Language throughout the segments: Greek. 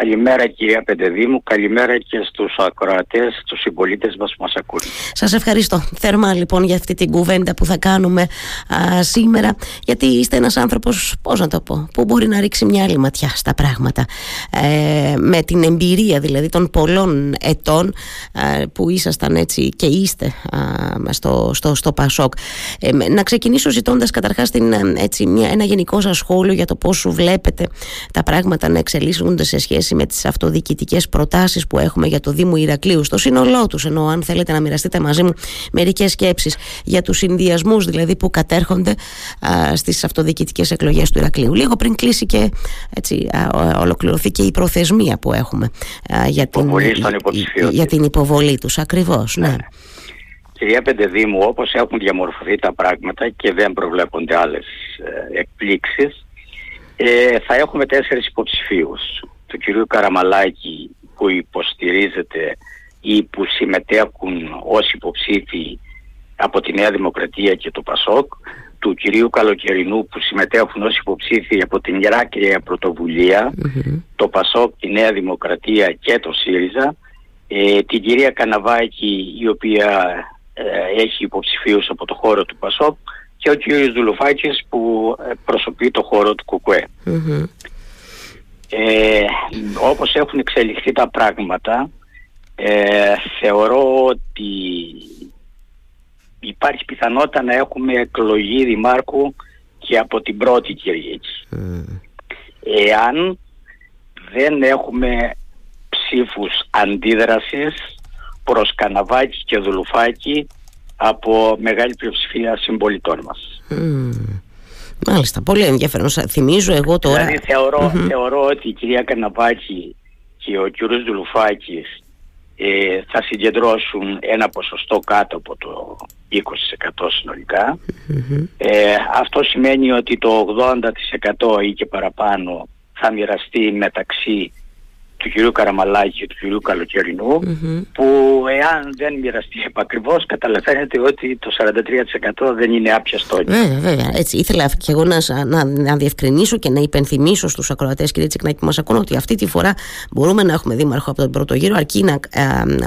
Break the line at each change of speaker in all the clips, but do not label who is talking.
Καλημέρα κυρία Πεντεδήμου, καλημέρα και στους ακροατές, στους συμπολίτες μας που μας ακούν.
Σας ευχαριστώ θερμά λοιπόν για αυτή την κουβέντα που θα κάνουμε σήμερα γιατί είστε ένας άνθρωπος, πώς να το πω, που μπορεί να ρίξει μια άλλη ματιά στα πράγματα ε, με την εμπειρία δηλαδή των πολλών ετών ε, που ήσασταν έτσι και είστε στο, στο, στο Πασόκ. Ε, να ξεκινήσω ζητώντας καταρχάς την, έτσι, μια, ένα γενικό σας σχόλιο για το πώς βλέπετε τα πράγματα να εξελίσσονται σε σχέση σχέση με τις αυτοδιοικητικές προτάσεις που έχουμε για το Δήμο Ηρακλείου στο σύνολό τους. Ενώ αν θέλετε να μοιραστείτε μαζί μου μερικές σκέψεις για τους συνδυασμούς δηλαδή που κατέρχονται α, στις αυτοδιοικητικές εκλογές του Ηρακλείου. Λίγο πριν κλείσει και έτσι, α, ολοκληρωθεί και η προθεσμία που έχουμε α, για, την, για την υποβολή τους. Ακριβώς, ναι. ναι.
Κυρία Πεντεδήμου, όπως έχουν διαμορφωθεί τα πράγματα και δεν προβλέπονται άλλες ε, εκπλήξεις, ε, θα έχουμε τέσσερις υποψηφίους του κυρίου Καραμαλάκη που υποστηρίζεται ή που συμμετέχουν ως υποψήφοι από τη Νέα Δημοκρατία και το ΠΑΣΟΚ, του κυρίου Καλοκαιρινού που συμμετέχουν ως υποψήφοι από την Ιεράκρια το ΠΑΣΟΚ, τη Νέα Δημοκρατία και το ΣΥΡΙΖΑ, ε, την κυρία Καναβάκη η οποία ε, έχει υποψηφίους από το χώρο του ΠΑΣΟΚ και ο κύριος Δουλουφάκης που ε, προσωπεί το χώρο του ΚΚΕ. Ε, όπως έχουν εξελιχθεί τα πράγματα ε, θεωρώ ότι υπάρχει πιθανότητα να έχουμε εκλογή δημάρχου και από την πρώτη Κυριακή. Mm. Εάν δεν έχουμε ψήφους αντίδρασης προς Καναβάκη και Δουλουφάκη από μεγάλη πλειοψηφία συμπολιτών μας.
Μάλιστα, πολύ ενδιαφέρον. Θυμίζω εγώ τώρα.
Δηλαδή θεωρώ, ότι η κυρία Καναπάκη και ο κύριος Δουλουφάκης ε, θα συγκεντρώσουν ένα ποσοστό κάτω από το 20% συνολικα Ε, αυτό σημαίνει ότι το 80% ή και παραπάνω θα μοιραστεί μεταξύ του κυρίου Καραμαλάκη και του κυρίου που εάν δεν μοιραστεί επακριβώς καταλαβαίνετε ότι το 43% δεν είναι άπιαστο.
Βέβαια, βέβαια. Έτσι, ήθελα και εγώ να, να, να διευκρινίσω και να υπενθυμίσω στους ακροατές, κύριε Τσικνάκη, που μας ακούν ότι αυτή τη φορά μπορούμε να έχουμε δήμαρχο από τον πρώτο γύρο, αρκεί να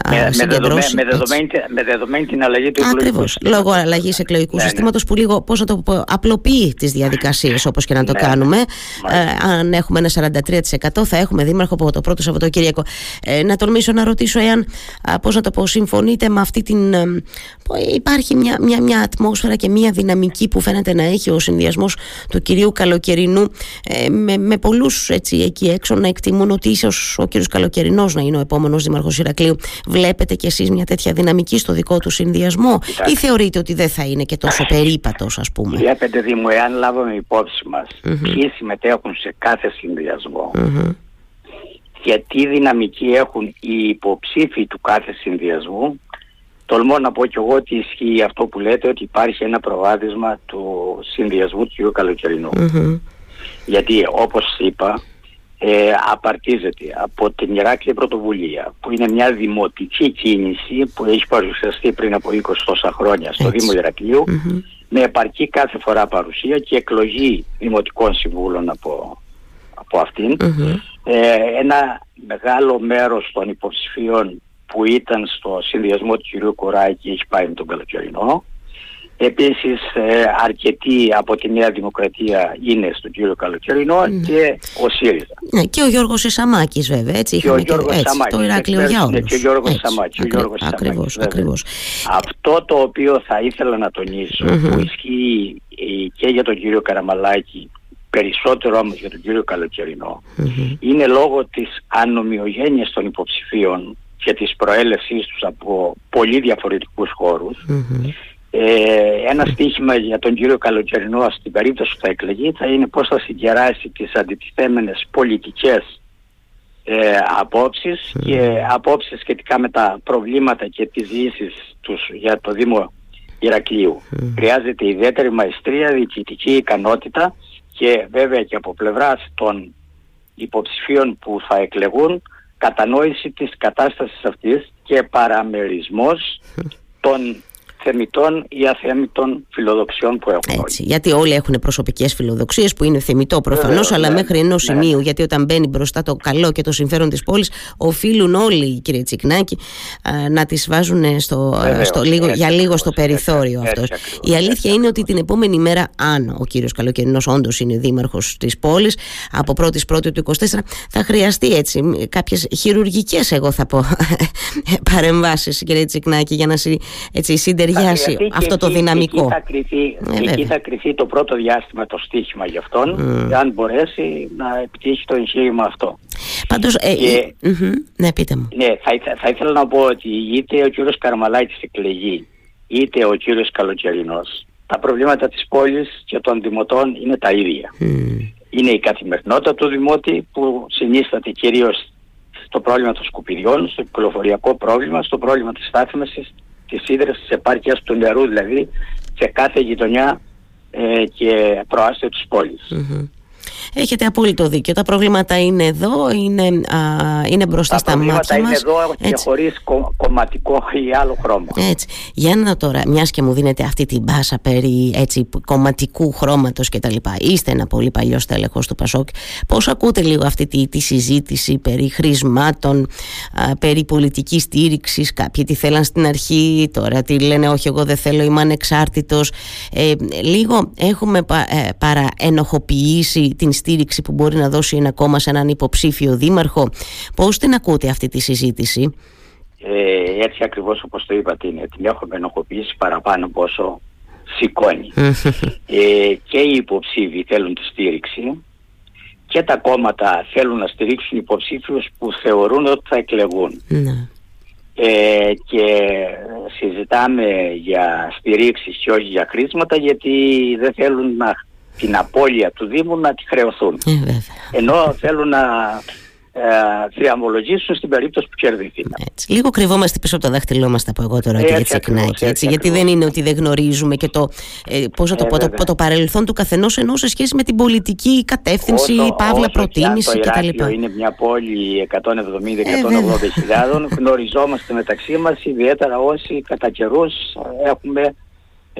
με, συγκεντρώσει. Με, δεδομένη, με δεδομένη την αλλαγή του
εκλογικού συστήματος. Λόγω αλλαγής εκλογικού ναι, ναι. συστήματος που λίγο, πώς να το πω, απλοποιεί τις διαδικασίες όπως και να το ναι, κάνουμε. Ε, αν έχουμε ένα 43% θα έχουμε δήμαρχο από το πρώτο Σαββατοκύριακο. Ε, να τολμήσω να ρωτήσω εάν, πώς να το πω, συμφωνείτε με αυτή την. Ε, υπάρχει μια, μια, μια ατμόσφαιρα και μια δυναμική που φαίνεται να έχει ο συνδυασμός του κυρίου Καλοκαιρινού ε, με, με πολλούς εκεί έξω να εκτιμούν ότι ίσως ο κύριος Καλοκαιρινός να είναι ο επόμενος δήμαρχος Ηρακλείου. Βλέπετε κι εσείς μια τέτοια δυναμική στο δικό του συνδυασμό, ή θεωρείτε ότι δεν θα είναι και τόσο περίπατος, ας πούμε;
Για πέντε μου, εάν λάβουμε υπόψη μας mm-hmm. ποιοι συμμετέχουν σε κάθε συνδυασμό, mm-hmm και τι δυναμική έχουν οι υποψήφοι του κάθε συνδυασμού, τολμώ να πω και εγώ ότι ισχύει αυτό που λέτε ότι υπάρχει ένα προβάδισμα του συνδυασμού του κ. καλοκαιρινου Γιατί όπως είπα ε, απαρτίζεται από την Ηράκλεια Πρωτοβουλία που είναι μια δημοτική κίνηση που έχει παρουσιαστεί πριν από 20 τόσα χρόνια στο Έτσι. Δήμο με επαρκή κάθε φορά παρουσία και εκλογή δημοτικών συμβούλων από, από αυτην ε, ένα μεγάλο μέρος των υποψηφίων που ήταν στο συνδυασμό του κ. Κοράκη έχει πάει με τον Καλοκαιρινό. Επίσης ε, αρκετοί από τη Νέα Δημοκρατία είναι στον κύριο Καλοκαιρινό και ο ΣΥΡΙΖΑ.
Ναι, και ο Γιώργος Σαμάκης βέβαια, έτσι.
Και ο Γιώργος
έτσι,
Σαμάκης.
Το Ηράκλειο για όλους.
Και ο Γιώργος Σαμάκης.
ακριβώς, ακριβώς.
Αυτό το οποίο θα ήθελα να τονισω που ισχύει και για τον κύριο Καραμαλάκη περισσότερο όμως για τον κύριο είναι λόγω της ανομοιογένειας των υποψηφίων και της προέλευσής τους από πολύ διαφορετικούς ε, ένα στίχημα για τον κύριο Καλοκαιρινό στην περίπτωση που θα εκλεγεί θα είναι πώς θα συγκεράσει τις αντιτιθέμενες πολιτικές ε, απόψεις και απόψεις σχετικά με τα προβλήματα και τις λύσεις τους για το Δήμο Ηρακλείου. Χρειάζεται ιδιαίτερη μαεστρία, διοικητική ικανότητα και βέβαια και από πλευράς των υποψηφίων που θα εκλεγούν κατανόηση της κατάστασης αυτής και παραμερισμός των θεμητών ή αθέμητων φιλοδοξιών που έχουν.
Έτσι, γιατί όλοι έχουν προσωπικές φιλοδοξίες που είναι θεμητό προφανώς, αλλά ναι, μέχρι ενός ναι. σημείου, γιατί όταν μπαίνει μπροστά το καλό και το συμφέρον της πόλης, οφείλουν όλοι, κύριε Τσικνάκη, να τις βάζουν στο, στο λίγο, για λίγο στο περιθώριο αυτός. Η αλήθεια είναι ότι την επόμενη μέρα, αν ο κύριος Καλοκαιρινός όντως είναι δήμαρχος της πόλης, από 1η Πρώτη του 24, θα χρειαστεί έτσι κάποιες χειρουργικές, εγώ θα πω, παρεμβάσεις, κύριε Τσικνάκη, για να έτσι, συντεριάσει αυτό το δυναμικό.
Εκεί θα, κρυθεί, ε, εκεί θα κρυθεί το πρώτο διάστημα το στίχημα για αυτόν, mm. αν μπορέσει να επιτύχει το εγχείρημα αυτό.
Πάντως, ε, και, ε, ναι, πείτε μου.
Ναι, θα, θα, ήθελα να πω ότι είτε ο κύριος Καρμαλάκης εκλεγεί, είτε ο κύριος Καλοκαιρινός, τα προβλήματα της πόλης και των δημοτών είναι τα ίδια. Είναι η καθημερινότητα του δημότη που συνίσταται κυρίως στο πρόβλημα των σκουπιδιών, στο κυκλοφοριακό πρόβλημα, στο πρόβλημα της στάθμισης, της ίδρυσης της επάρκειας του νερού δηλαδή σε κάθε γειτονιά ε, και προάστιο της πολης
Έχετε απόλυτο δίκιο. Τα προβλήματα είναι εδώ, είναι, α, είναι μπροστά στα μάτια μας.
Τα προβλήματα είναι εδώ και χωρίς κομματικό ή άλλο χρώμα.
Έτσι. Για να τώρα, μιας και μου δίνετε αυτή την μπάσα περί έτσι, κομματικού χρώματος κτλ. Είστε ένα πολύ παλιό τέλεχος του Πασόκ. Πώς ακούτε λίγο αυτή τη, τη συζήτηση περί χρησμάτων, α, περί πολιτικής στήριξης; Κάποιοι τι θέλαν στην αρχή, τώρα τι λένε όχι εγώ δεν θέλω, είμαι ανεξάρτητος. Ε, λίγο έχουμε πα, ε, παραενοχοποιήσει την στήριξη που μπορεί να δώσει ένα κόμμα σε έναν υποψήφιο δήμαρχο. Πώς την ακούτε αυτή τη συζήτηση;
Ε, έτσι ακριβώς όπως το είπατε είναι. Την έχουμε ενοχοποιήσει παραπάνω από όσο σηκώνει. ε, και οι υποψήφοι θέλουν τη στήριξη και τα κόμματα θέλουν να στηρίξουν υποψήφιους που θεωρούν ότι θα εκλεγούν. Ναι. Ε, και συζητάμε για στηρίξεις και όχι για χρήσματα γιατί δεν θέλουν να την απώλεια του Δήμου να τη χρεωθούν. Ε, Ενώ θέλουν να ε, στην περίπτωση που κερδίσει.
Έτσι. Λίγο κρυβόμαστε πίσω από το δάχτυλό μας, θα πω εγώ τώρα, κύριε Τσεκνάκη. Έτσι, γιατί δεν είναι ότι δεν γνωρίζουμε και το, ε, πώς το, ε, το, το, παρελθόν του καθενός ενώ σε σχέση με την πολιτική κατεύθυνση, όσο, παύλα όσο προτίμηση κτλ.
είναι μια πόλη 170-180 ε, χιλιάδων, γνωριζόμαστε μεταξύ μας, ιδιαίτερα όσοι κατά καιρούς έχουμε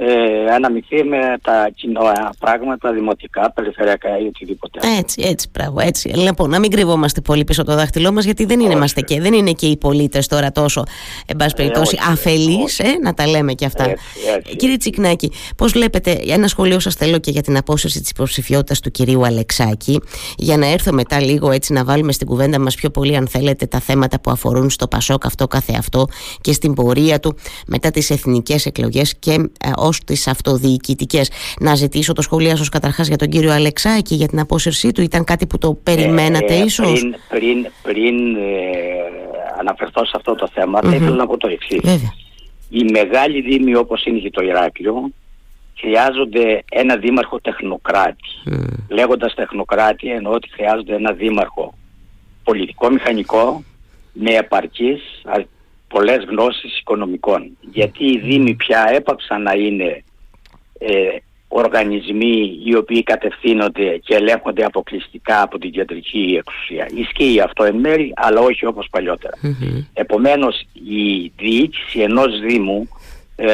ε, αναμειχθεί με τα κοινά πράγματα, δημοτικά, περιφερειακά ή οτιδήποτε.
Έτσι, έτσι, πράγμα, έτσι. Λοιπόν, να μην κρυβόμαστε πολύ πίσω το δάχτυλό μας, γιατί δεν είναι, είμαστε και, δεν είναι και οι πολίτες τώρα τόσο, εν πάση ε, περιπτώσει, ε, αφελείς, ε, να τα λέμε και αυτά. Έτσι, έτσι. Κύριε Τσικνάκη, πώς βλέπετε, ένα σχολείο σας θέλω και για την απόσυρση της υποψηφιότητας του κυρίου Αλεξάκη, για να έρθω μετά λίγο έτσι να βάλουμε στην κουβέντα μας πιο πολύ, αν θέλετε, τα θέματα που αφορούν στο Πασόκ αυτό καθεαυτό και στην πορεία του μετά τις εθνικές εκλογές και ε, ως τις αυτοδιοικητικές. Να ζητήσω το σχολείο σας καταρχάς για τον κύριο Αλεξάκη για την απόσυρσή του. Ήταν κάτι που το περιμένατε ε, ίσως;
Πριν, πριν, πριν ε, αναφερθώ σε αυτό το θέμα, mm-hmm. θα ήθελα να πω το εξής. Οι μεγάλοι δήμοι όπως είναι και το Ηράκλειο χρειάζονται ένα δήμαρχο τεχνοκράτη. Mm. Λέγοντας τεχνοκράτη εννοώ ότι χρειάζονται ένα δήμαρχο πολιτικό μηχανικό με επαρκής πολλές γνώσεις οικονομικών. Γιατί οι Δήμοι πια έπαψαν να είναι ε, οργανισμοί οι οποίοι κατευθύνονται και ελέγχονται αποκλειστικά από την κεντρική εξουσία. Ισχύει αυτό εν μέρη, αλλά όχι όπως Επομένως η διοίκηση ενός Δήμου ε,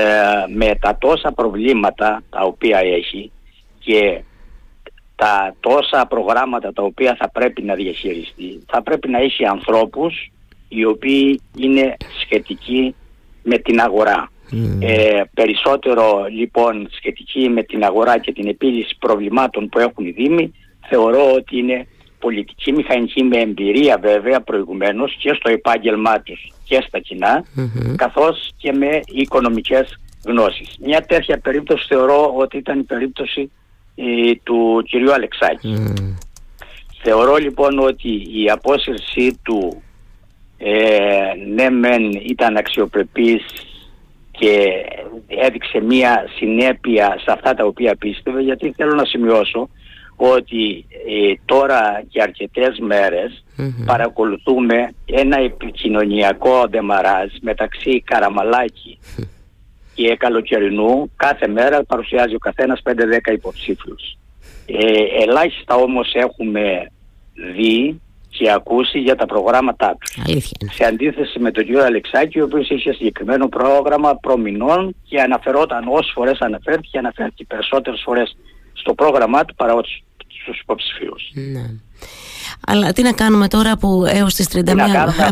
με τα τόσα προβλήματα τα οποία έχει και τα τόσα προγράμματα τα οποία θα πρέπει να διαχειριστεί θα πρέπει να έχει ανθρώπους οι οποίοι είναι σχετικοί με την αγορά. Ε, περισσότερο λοιπόν σχετικοί με την αγορά και την επίλυση προβλημάτων που έχουν οι Δήμοι θεωρώ ότι είναι πολιτική μηχανική με εμπειρία βέβαια προηγουμένως και στο επάγγελμά τους και στα κοινά καθώς και με οικονομικές γνώσεις. Μια τέτοια περίπτωση θεωρώ ότι ήταν η περίπτωση ε, του κυρίου Αλεξάκη. Θεωρώ λοιπόν ότι η απόσυρσή του ε, ναι μεν ήταν αξιοπρεπής και έδειξε μία συνέπεια σε αυτά τα οποία πίστευε γιατί θέλω να σημειώσω ότι ε, τώρα και αρκετές παρακολουθούμε ένα επικοινωνιακό δεμαράζ μεταξύ Καραμαλάκη και Καλοκαιρινού κάθε μέρα παρουσιάζει ο καθένας 5-10 υποψήφιους. Ε, ελάχιστα όμως έχουμε δει και ακούσει για τα προγράμματά τους. Σε αντίθεση με τον κύριο Αλεξάκη, ο οποίος είχε συγκεκριμένο πρόγραμμα προμηνών και αναφερόταν όσε φορές αναφέρθηκε, αναφέρθηκε περισσότερες φορές στο πρόγραμμά του παρά στους υποψηφίους. Ναι.
Αλλά τι να κάνουμε τώρα που έως τις 31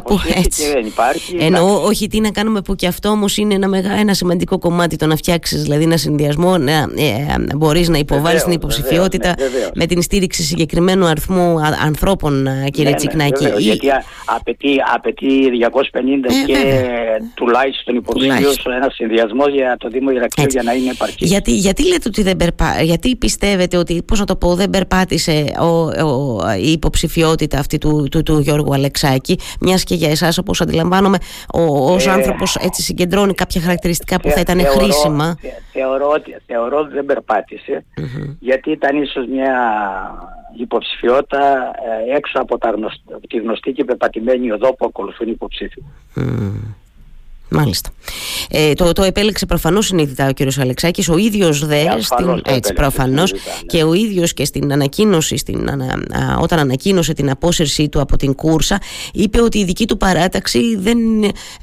που έτσι. Δεν υπάρχει,
Εννοώ, όχι τι να κάνουμε που και αυτό όμως είναι ένα, μεγα, ένα σημαντικό κομμάτι το να φτιάξεις δηλαδή ένα συνδυασμό, να ε, μπορείς να υποβάλεις την υποψηφιότητα
ναι,
με την στήριξη συγκεκριμένου αριθμού ανθρώπων, ε, κύριε ναι, Τσικνάκη.
Ναι, Γιατί απαιτεί, απαιτεί 250 ε, και τουλάχιστον υποψηφίου ένα συνδυασμό για το Δήμο Ηρακλείου για να είναι επαρκής.
Γιατί, γιατί λέτε ότι δεν περπά... γιατί πιστεύετε ότι πώς να το πω, δεν περπάτησε ο, ο, η υποψηφιότητα αυτή του, του, του Γιώργου Αλεξάκη, μιας και για εσάς, όπως αντιλαμβάνομαι, ως ε, άνθρωπος έτσι συγκεντρώνει κάποια χαρακτηριστικά που θα ήταν
θεωρώ,
χρήσιμα.
θεωρώ, θεωρώ ότι δεν περπάτησε, γιατί ήταν ίσως μια υποψηφιότητα ε, έξω από, τα τη γνωστή και πεπατημένη οδό που ακολουθούν οι υποψήφοι.
Μάλιστα. Ε, το, το επέλεξε προφανώς συνείδητα ο κ. Αλεξάκης. Ο ίδιος δε.
Ε, στην,
έτσι, προφανώς. Ναι. Και ο ίδιος και στην ανακοίνωση, στην, όταν ανακοίνωσε την απόσυρσή του από την Κούρσα, είπε ότι η δική του παράταξη δεν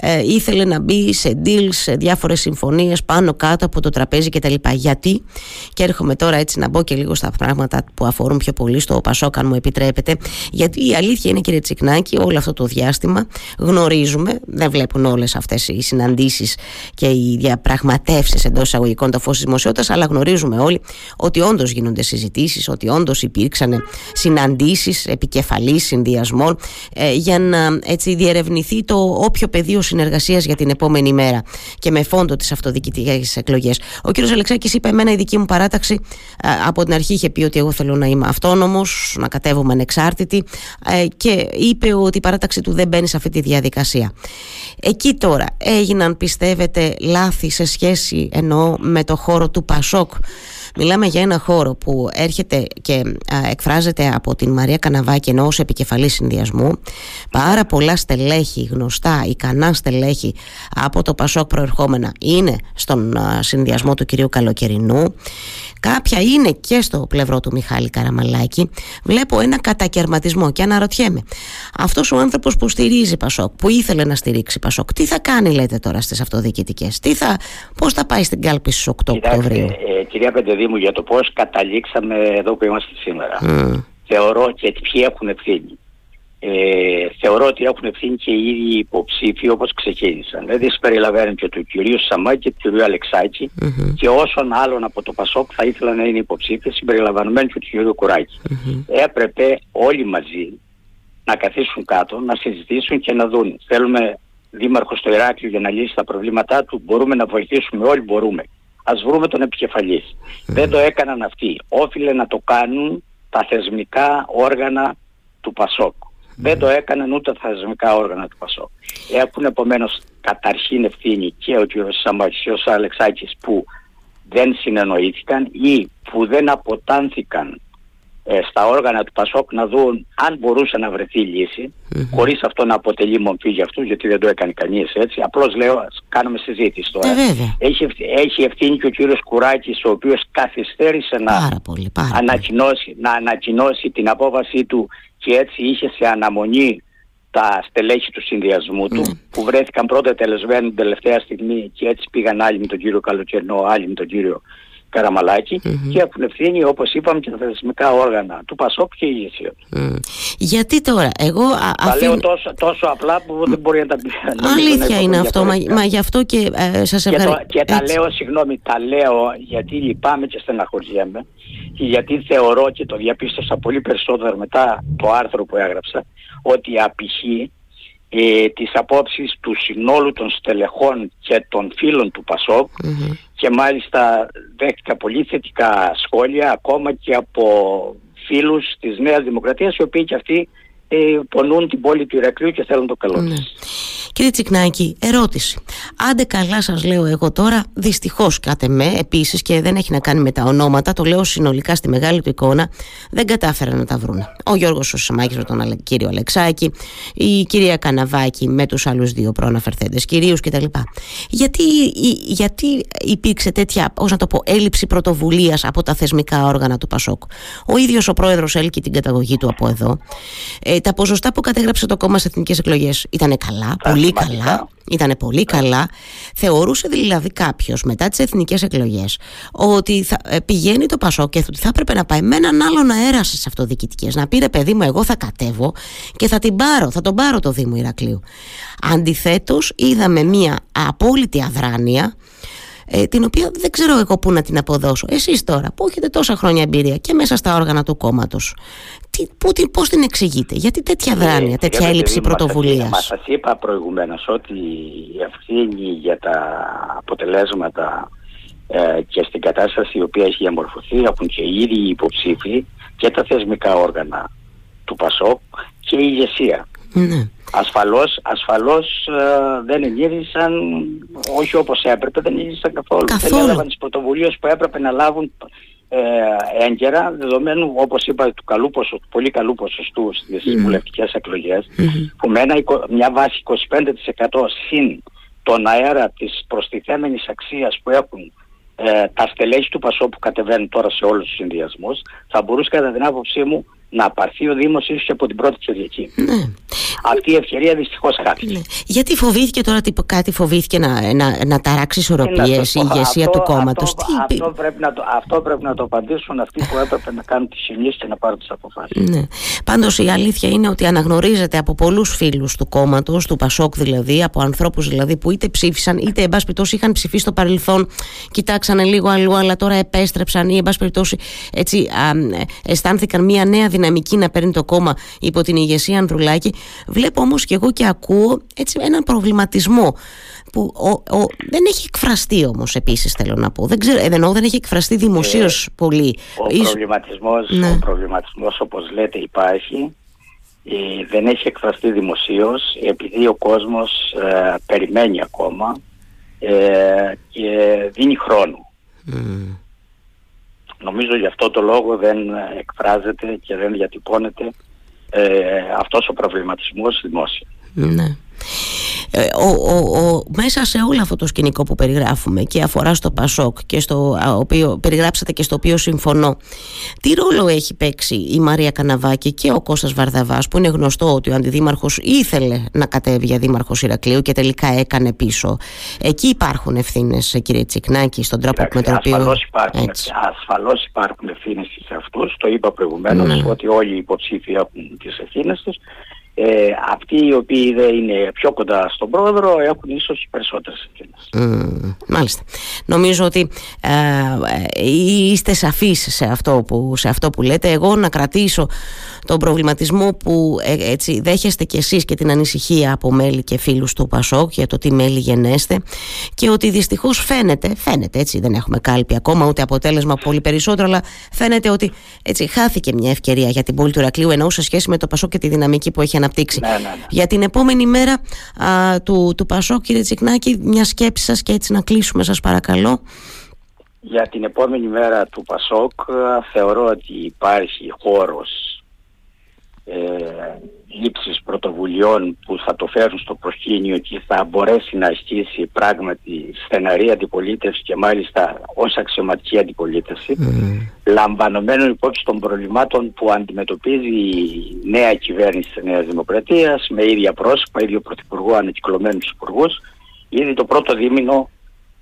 ε, ήθελε να μπει σε deals, σε διάφορες συμφωνίες πάνω κάτω από το τραπέζι κτλ. Γιατί, και έρχομαι τώρα έτσι να μπω και λίγο στα πράγματα που αφορούν πιο πολύ στο Πασόκ, αν μου επιτρέπετε, γιατί η αλήθεια είναι, κύριε Τσικνάκη, όλο αυτό το διάστημα γνωρίζουμε, δεν βλέπουν όλες αυτές οι οι συναντήσεις και οι διαπραγματεύσεις εντός εισαγωγικών το φως της δημοσιότητας αλλά γνωρίζουμε όλοι ότι όντως γίνονται συζητήσεις, ότι όντως υπήρξαν συναντήσεις επικεφαλής συνδυασμών ε, για να έτσι διερευνηθεί το όποιο πεδίο συνεργασίας για την επόμενη μέρα και με φόντο τις αυτοδιοικητικές εκλογές. Ο κ. Αλεξάκης είπε εμένα η δική μου παράταξη ε, από την αρχή είχε πει ότι εγώ θέλω να είμαι αυτόνομος, να κατέβομαι ανεξάρτητη ε, και είπε ότι η παράταξη του δεν μπαίνει σε αυτή τη διαδικασία. Εκεί τώρα έγιναν πιστεύετε λάθη σε σχέση εννοώ με το χώρο του Πασόκ; Μιλάμε για ένα χώρο που έρχεται και εκφράζεται από την Μαρία Καναβάκη ενώ ως επικεφαλής συνδυασμού πάρα πολλά στελέχη γνωστά, ικανά στελέχη από το Πασόκ προερχόμενα είναι στον συνδυασμό του κυρίου Καλοκαιρινού. Κάποια είναι και στο πλευρό του Μιχάλη Καραμαλάκη. Βλέπω ένα κατακαιρματισμό και αναρωτιέμαι αυτός ο άνθρωπος που στηρίζει Πασόκ που ήθελε να στηρίξει Πασόκ τι θα κάνει λέτε τώρα στις αυτοδιοικητικές; Τι θα, πώς θα πάει στην κάλπη στις 8 Οκτωβρίου;
ε, κυρία Πεντεδήμου για το πώς καταλήξαμε εδώ που είμαστε σήμερα θεωρώ και ποιοι έχουν ευθύνη ε, θεωρώ ότι έχουν ευθύνη και οι ίδιοι υποψήφοι όπως ξεκίνησαν. Δηλαδή συμπεριλαμβάνουν και του κυρίου Σαμάκη και του κυρίου Αλεξάκη mm-hmm. και όσων άλλων από το Πασόκ θα ήθελαν να είναι υποψήφοι συμπεριλαμβανομένου και του κυρίου Κουράκη. Mm-hmm. Έπρεπε όλοι μαζί να καθίσουν κάτω, να συζητήσουν και να δουν. Θέλουμε δήμαρχος στο Ηράκλειο για να λύσει τα προβλήματά του, μπορούμε να βοηθήσουμε, όλοι μπορούμε. Α βρούμε τον επικεφαλής. Δεν το έκαναν αυτοί. Όφιλε να το κάνουν τα θεσμικά όργανα του Πασόκ. Δεν το έκαναν ούτε τα θεσμικά όργανα του ΠΑΣΟ. Έχουν επομένως καταρχήν ευθύνη και ο κ. Σαμάκης και ο Αλεξάκης που δεν συνεννοήθηκαν ή που δεν αποτάνθηκαν ε, στα όργανα του ΠΑΣΟΚ να δουν αν μπορούσε να βρεθεί λύση, mm-hmm. χωρίς αυτό να αποτελεί μορφή για αυτούς, γιατί δεν το έκανε κανείς έτσι. Απλώς λέω, κάνουμε συζήτηση τώρα.
Ε,
έχει, έχει ευθύνη και ο κύριος Κουράκης, ο οποίος καθυστέρησε να,
πολύ, πάρα
ανακοινώσει, να ανακοινώσει την απόφασή του και έτσι είχε σε αναμονή τα στελέχη του συνδυασμού του ναι. που βρέθηκαν πρώτα τελεσμένοι την τελευταία στιγμή και έτσι πήγαν άλλοι με τον κύριο Καλοκαιρνό, άλλοι με τον κύριο καραμαλακη και έχουν ευθύνη όπως είπαμε και τα θεσμικά όργανα του Πασόκ και η ηγεσία του.
Γιατί τώρα, εγώ
τα αφήν... λέω τόσο, τόσο απλά που δεν μπορεί να τα πει.
Αλήθεια είναι αυτό, μα, μα γι' αυτό και ε, σας ευχαριστώ.
Και, και τα λέω, συγγνώμη, τα λέω γιατί λυπάμαι και στεναχωριέμαι και γιατί θεωρώ και το διαπίστωσα πολύ περισσότερο μετά το άρθρο που έγραψα ότι απηχεί ε, τις απόψεις του συνόλου των στελεχών και των φίλων του πασοκ και μάλιστα δέχτηκα πολύ θετικά σχόλια ακόμα και από φίλους της Νέας Δημοκρατίας οι οποίοι και αυτοί ε, πονούν την πόλη του Ηρακλείου και θέλουν το καλό
ναι. Κύριε Τσικνάκη, ερώτηση. Άντε καλά σας λέω εγώ τώρα, δυστυχώς κάτε με επίσης και δεν έχει να κάνει με τα ονόματα, το λέω συνολικά στη μεγάλη του εικόνα, δεν κατάφεραν να τα βρουν. Ο Γιώργος Σωσαμάκης με τον κύριο Αλεξάκη, η κυρία Καναβάκη με τους άλλους δύο προαναφερθέντες κυρίους κτλ. Γιατί, γιατί υπήρξε τέτοια, ως να το πω, έλλειψη πρωτοβουλίας από τα θεσμικά όργανα του Πασόκ; Ο ίδιος ο πρόεδρος έλκει την καταγωγή του από εδώ. Ε, τα ποσοστά που κατέγραψε το κόμμα σε εθνικές εκλογές ήταν καλά, πολύ καλά. Ήταν πολύ καλά. Θεωρούσε δηλαδή κάποιος μετά τις εθνικές εκλογές ότι θα, ε, πηγαίνει το Πασό και ότι θα έπρεπε να πάει με έναν άλλον αέρα στις αυτοδιοικητικές. Να πει παιδί μου, εγώ θα κατέβω και θα την πάρω, θα τον πάρω το Δήμο Ηρακλείου. Αντιθέτως, είδαμε μια απόλυτη αδράνεια ε, την οποία δεν ξέρω εγώ πού να την αποδώσω. Εσείς τώρα που έχετε τόσα χρόνια εμπειρία και μέσα στα όργανα του κόμματος, πώς την εξηγείτε, Γιατί τέτοια δράνεια, τέτοια έλλειψη πρωτοβουλίας;
Μα σας είπα προηγουμένως ότι η ευθύνη για τα αποτελέσματα ε, και στην κατάσταση η οποία έχει διαμορφωθεί έχουν και οι ίδιοι οι υποψήφοι και τα θεσμικά όργανα του ΠΑΣΟΚ και η ηγεσία. Ναι. Ασφαλώς, ασφαλώς ε, δεν ενήργησαν, όχι όπως έπρεπε, δεν ενήργησαν καθόλου. καθόλου. Δεν έλαβαν τις πρωτοβουλίες που έπρεπε να λάβουν ε, έγκαιρα, δεδομένου όπως είπα του, καλού ποσο, του πολύ καλού ποσοστού στις mm. βουλευτικές εκλογές, που με ένα, μια βάση 25% συν τον αέρα της προστιθέμενης αξίας που έχουν ε, τα στελέχη του Πασό που κατεβαίνουν τώρα σε όλους τους συνδυασμούς, θα μπορούσε κατά την άποψή μου να πάρθει ο Δήμος ίσως και από την πρώτη Κυριακή. Ναι. Αυτή η ευκαιρία δυστυχώς χάθηκε. Ναι.
Γιατί φοβήθηκε τώρα τι, κάτι φοβήθηκε να, να, να ταράξει ισορροπίες η ηγεσία του κόμματος;
Αυτό, αυτό, πρέπει να το, αυτό πρέπει να το απαντήσουν αυτοί που έπρεπε να κάνουν τις συνήθειες και να πάρουν τις αποφάσεις.
Ναι. Πάντως η αλήθεια είναι ότι αναγνωρίζεται από πολλούς φίλους του κόμματος, του Πασόκ δηλαδή, από ανθρώπους δηλαδή που είτε ψήφισαν είτε εν πάση περιπτώσει είχαν ψηφίσει στο παρελθόν, κοιτάξανε λίγο αλλού αλλά τώρα επέστρεψαν ή εν πάση περιπτώσει έτσι α, αισθάνθηκαν μια νέα δυναμική να παίρνει το κόμμα υπό την ηγεσία Ανδρουλάκη. Βλέπω όμως και εγώ και ακούω έτσι έναν προβληματισμό που ο, ο, δεν έχει εκφραστεί όμως επίσης θέλω να πω. Δεν ξέρω, εννοώ δεν έχει εκφραστεί δημοσίως ε, πολύ.
Ο προβληματισμός, ναι. ο προβληματισμός όπως λέτε υπάρχει. Ε, δεν έχει εκφραστεί δημοσίως επειδή ο κόσμος ε, περιμένει ακόμα ε, και δίνει χρόνο. Νομίζω γι' αυτό το λόγο δεν εκφράζεται και δεν διατυπώνεται ε, αυτός ο προβληματισμός δημόσια.
Ναι. Ε, ο, ο, ο, μέσα σε όλο αυτό το σκηνικό που περιγράφουμε και αφορά στο Πασόκ και στο οποίο περιγράψατε και στο οποίο συμφωνώ τι ρόλο έχει παίξει η Μαρία Καναβάκη και ο Κώστας Βαρδαβάς που είναι γνωστό ότι ο αντιδήμαρχος ήθελε να κατέβει για δήμαρχος Ηρακλείου και τελικά έκανε πίσω. Εκεί υπάρχουν ευθύνες, κύριε Τσικνάκη στον τρόπο με τον οποίο
ασφαλώς υπάρχουν, ασφαλώς υπάρχουν ευθύνες σε αυτούς. Το είπα προηγουμένως ναι. ότι όλοι οι υποψήφοι έχουν τις ευθύνες τους ε, αυτοί οι οποίοι δεν είναι πιο κοντά στον πρόεδρο έχουν ίσως περισσότερες ευθύνες.
Mm, μάλιστα. Νομίζω ότι ε, ε, είστε σαφείς σε αυτό, που, σε αυτό που λέτε. Εγώ να κρατήσω τον προβληματισμό που ε, έτσι δέχεστε κι εσείς και την ανησυχία από μέλη και φίλους του Πασόκ για το τι μέλη γενέστε και ότι δυστυχώς φαίνεται, φαίνεται έτσι δεν έχουμε κάλπη ακόμα ούτε αποτέλεσμα πολύ περισσότερο αλλά φαίνεται ότι έτσι χάθηκε μια ευκαιρία για την πόλη του Ρακλείου ενώ σε σχέση με το Πασόκ και τη δυναμική που έχει αναπτύξει.
Ναι, ναι, ναι.
Για την επόμενη μέρα α, του, του Πασόκ κύριε Τσικνάκη μια σκέψη σας και έτσι να κλείσουμε σας παρακαλώ.
Για την επόμενη μέρα του Πασόκ θεωρώ ότι υπάρχει χώρος ε, λήψεις πρωτοβουλειών που θα το φέρουν στο προσκήνιο και θα μπορέσει να ασκήσει πράγματι στεναρή αντιπολίτευση και μάλιστα ως αξιωματική αντιπολίτευση mm. λαμβανομένων υπόψη των προβλημάτων που αντιμετωπίζει η νέα κυβέρνηση της Νέας Δημοκρατίας με ίδια πρόσωπα, ίδιο πρωθυπουργό, ανακυκλωμένους υπουργούς ήδη το πρώτο δίμηνο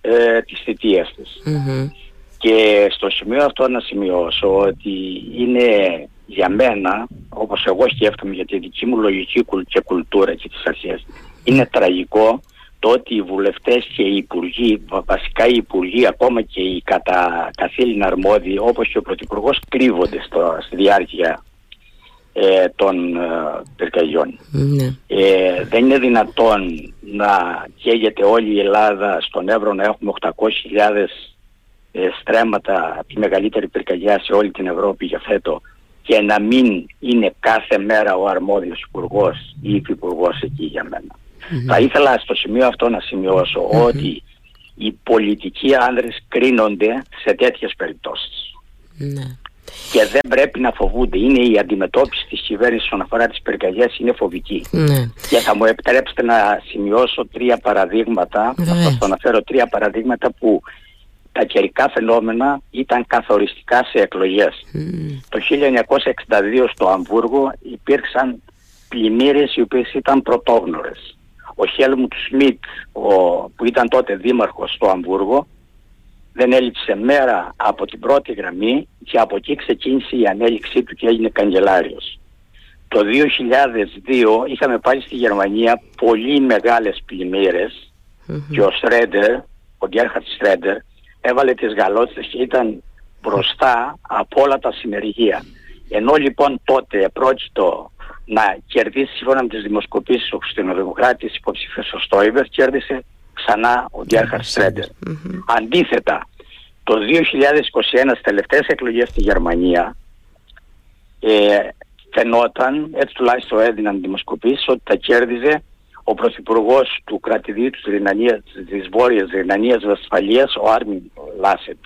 ε, της θητείας της. Mm-hmm. Και στο σημείο αυτό να σημειώσω ότι είναι για μένα, όπως εγώ σκέφτομαι για τη δική μου λογική και κουλτούρα και τις αρχές, είναι τραγικό το ότι οι βουλευτές και οι υπουργοί, βασικά οι υπουργοί, ακόμα και οι κατά καθήλυνα αρμόδιοι, όπως και ο Πρωθυπουργός, κρύβονται στο, στη διάρκεια ε, των ε, πυρκαγιών. Ναι. Ε, δεν είναι δυνατόν να καίγεται όλη η Ελλάδα στον Εύρο να έχουμε 800.000 ε, στρέμματα, τη μεγαλύτερη πυρκαγιά σε όλη την Ευρώπη για φέτο και να μην είναι κάθε μέρα ο αρμόδιος υπουργός ή υφυπουργός εκεί για μενα Θα ήθελα στο σημείο αυτό να σημειωσω ότι οι πολιτικοί άνδρες κρίνονται σε τέτοιες ναι. Και δεν πρέπει να φοβούνται. Είναι η αντιμετώπιση της κυβέρνησης όσον αφορά τις πυρκαγιές είναι φοβική. Ναι. Και θα μου επιτρέψετε να σημειώσω τρία παραδείγματα, θα αναφέρω τρία παραδείγματα που τα καιρικά φαινόμενα ήταν καθοριστικά σε εκλογές. Το 1962 στο Αμβούργο υπήρξαν πλημμύρες οι οποίες ήταν πρωτόγνωρες. Ο Χέλμουτ Σμιτ που ήταν τότε δήμαρχος στο Αμβούργο δεν έλειψε μέρα από την πρώτη γραμμή και από εκεί ξεκίνησε η ανέλυξή του και έγινε καγκελάριος. Το 2002 είχαμε πάλι στη Γερμανία πολύ μεγάλες και ο Σρέντερ, ο Γκέρχαρτ Σρέντερ, έβαλε τις γαλότσες και ήταν μπροστά από όλα τα συνεργεία. Ενώ λοιπόν τότε πρόκειτο να κερδίσει σύμφωνα με τις δημοσκοπήσεις ο Χριστιανοδημοκράτης υποψήφιος ο Στόιβερ κέρδισε ξανά ο Γκέρχαρντ Σρέντερ. Αντίθετα, το 2021 στις τελευταίες εκλογές στη Γερμανία ε, φαινόταν, έτσι τουλάχιστον έδιναν δημοσκοπήσεις, ότι τα κέρδιζε ο Πρωθυπουργός του κρατιδίου της, Ρηνανίας, της Βόρειας Ρηνανίας Βεσφαλίας, ο Άρμιν Λάσετ.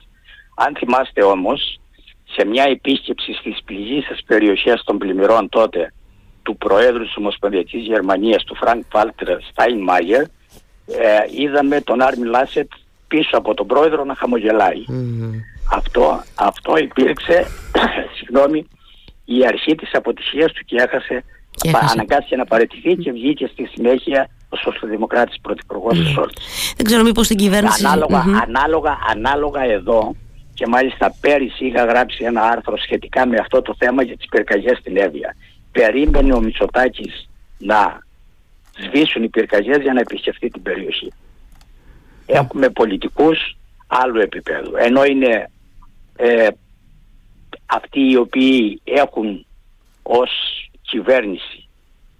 Αν θυμάστε όμως, σε μια επίσκεψη στις πληγείσες περιοχές των πλημμυρών τότε του Προέδρου της Ομοσπονδιακής Γερμανίας, του Φρανκ Βάλτερ Στάινμαϊερ, ε, είδαμε τον Άρμιν Λάσετ πίσω από τον πρόεδρο να χαμογελάει. Αυτό, αυτό υπήρξε, συγγνώμη, η αρχή της αποτυχίας του και έχασε και αναγκάστηκε να παραιτηθεί και βγήκε στη συνέχεια ο σοσιαλδημοκράτης πρωθυπουργός mm. Σόλτς.
Δεν ξέρω μήπως στην κυβέρνηση...
Ανάλογα, ανάλογα, ανάλογα εδώ και μάλιστα πέρυσι είχα γράψει ένα άρθρο σχετικά με αυτό το θέμα για τις πυρκαγιές στην Εύβοια. Περίμενε ο Μητσοτάκης να σβήσουν οι πυρκαγιές για να επισκεφτεί την περιοχή. Έχουμε πολιτικούς άλλου επίπεδου. Ενώ είναι ε, αυτοί οι οποίοι έχουν ως κυβέρνηση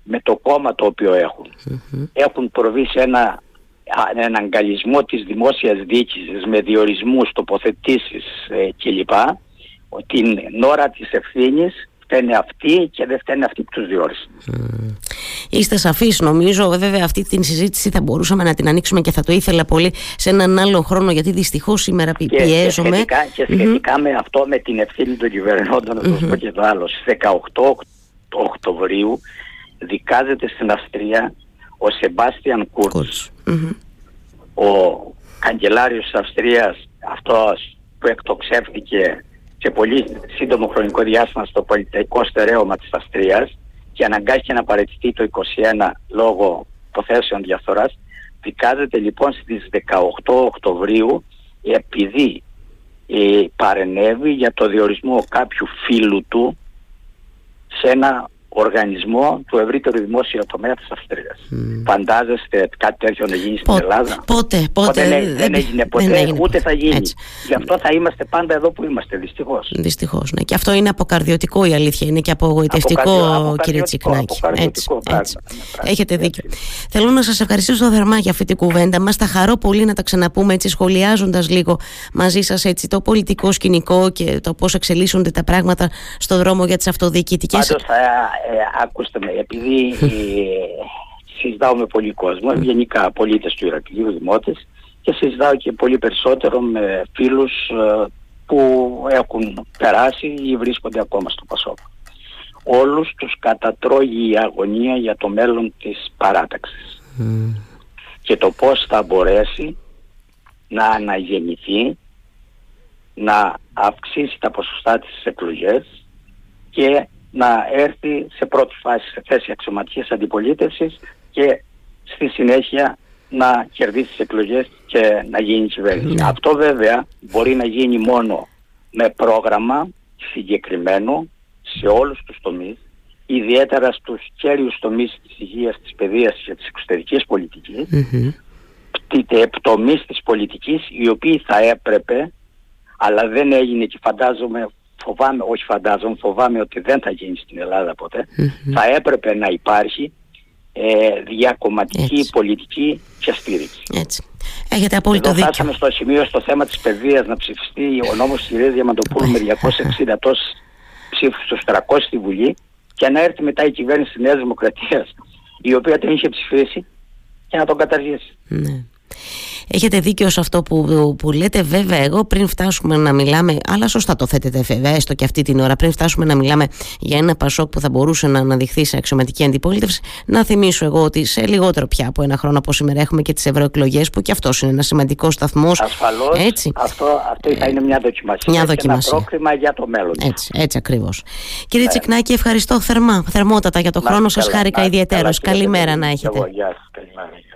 με το κόμμα το οποίο εχουν έχουν προβεί σε ένα, ένα αγκαλισμό της δημόσιας διοίκησης με διορισμούς, τοποθετήσεις ε, κλπ. Την ώρα της ευθύνης φταίνε αυτοί και δεν φταίνε αυτοί που τους διόρισαν.
Είστε σαφείς νομίζω, βέβαια αυτή την συζήτηση θα μπορούσαμε να την ανοίξουμε και θα το ήθελα πολύ σε έναν άλλο χρόνο γιατί δυστυχώς σήμερα πι- πιέζομαι.
Και σχετικά, και σχετικά με αυτό με την ευθύνη των κυβερνώντων, να το πω και το άλλο, στις 18 Οκτωβρίου δικάζεται στην Αυστρία ο Σεμπάστιαν Κούρτς. Ο καγκελάριος της Αυστρίας, αυτός που εκτοξεύτηκε σε πολύ σύντομο χρονικό διάστημα στο πολιτικό στερέωμα της Αυστρίας και αναγκάστηκε να παραιτηθεί το 21 λόγω υποθέσεων διαφθοράς, δικάζεται λοιπόν στις 18 Οκτωβρίου επειδή ε, παρενέβη για το διορισμό κάποιου φίλου του σε ένα οργανισμό του ευρύτερου δημόσιου τομέα της Αυστρίας. Mm. Φαντάζεστε κάτι τέτοιο να γίνει στην Ελλάδα;
Πότε, πότε;
δεν, δεν, έγινε ποτέ, δεν ούτε θα γίνει. Έτσι. Γι' αυτό θα είμαστε πάντα εδώ που είμαστε, δυστυχώς.
Δυστυχώς, ναι. Και αυτό είναι αποκαρδιωτικό η αλήθεια, είναι και απογοητευτικό
Αποκαρδιο,
κύριε Τσικνάκη.
Έτσι, έτσι.
Έχετε δίκιο. Θέλω να σας ευχαριστήσω θερμά για αυτή την κουβέντα μας. Θα χαρώ πολύ να τα ξαναπούμε έτσι σχολιάζοντας λίγο μαζί σας έτσι το πολιτικό σκηνικό και το πώς εξελίσσονται τα πράγματα στο δρόμο για τις αυτοδιοικητικές.
Πάντως θα ε, ακούστε με, επειδή ε, συζητάω με πολύ κόσμο, γενικά πολίτες του Ηρακλείου, δημότες, και συζητάω και πολύ περισσότερο με φίλους ε, που έχουν περάσει ή βρίσκονται ακόμα στο Πασόκ. Όλους τους κατατρώγει η αγωνία για το μέλλον της παράταξης και το πώς θα μπορέσει να αναγεννηθεί, να αυξήσει τα ποσοστά της εκλογές και να έρθει σε πρώτη φάση σε θέση αξιωματικής αντιπολίτευσης και στη συνέχεια να κερδίσει τις εκλογές και να γίνει κυβέρνηση. Ναι. Αυτό βέβαια μπορεί να γίνει μόνο με πρόγραμμα συγκεκριμένο σε όλους τους τομείς, ιδιαίτερα στους κέριους τομείς της υγείας, της παιδείας και της εξωτερικής πολιτικής, mm-hmm. τομείς της πολιτικής οι οποίοι θα έπρεπε, αλλά δεν έγινε και φαντάζομαι φοβάμαι, όχι φαντάζομαι, φοβάμαι ότι δεν θα γίνει στην Ελλάδα θα έπρεπε να υπάρχει ε, διακομματική πολιτική και στήριξη.
Έτσι. Έχετε απόλυτο Εδώ δίκιο.
Φτάσαμε στο σημείο στο θέμα της παιδείας να ψηφιστεί ο νόμος της κυρίας Διαμαντοπούλου με 260 τόσες ψήφους στους 300 στη Βουλή και να έρθει μετά η κυβέρνηση της Νέας Δημοκρατίας η οποία τον είχε ψηφίσει και να τον καταργήσει.
Ναι. Έχετε δίκιο σε αυτό που, που λέτε. Βέβαια, εγώ πριν φτάσουμε να μιλάμε, αλλά σωστά το θέτετε βέβαια, έστω και αυτή την ώρα, πριν φτάσουμε να μιλάμε για ένα Πασόκ που θα μπορούσε να αναδειχθεί σε αξιωματική αντιπολίτευση, να θυμίσω εγώ ότι σε λιγότερο πια από ένα χρόνο από σήμερα έχουμε και τις ευρωεκλογές, που και αυτός είναι ένας σημαντικός σταθμός.
Ασφαλώς. Αυτό, αυτό θα είναι μια δοκιμασία. Μια δοκιμασία. ένα πρόκριμα για το μέλλον.
Έτσι, έτσι ακριβώς. Κύριε ναι. Τσικνάκη, ευχαριστώ θερμά, θερμότατα για το χρόνο σας. Χάρηκα ιδιαίτερω. Καλημέρα να έχετε.
γεια σας, καλημέρα.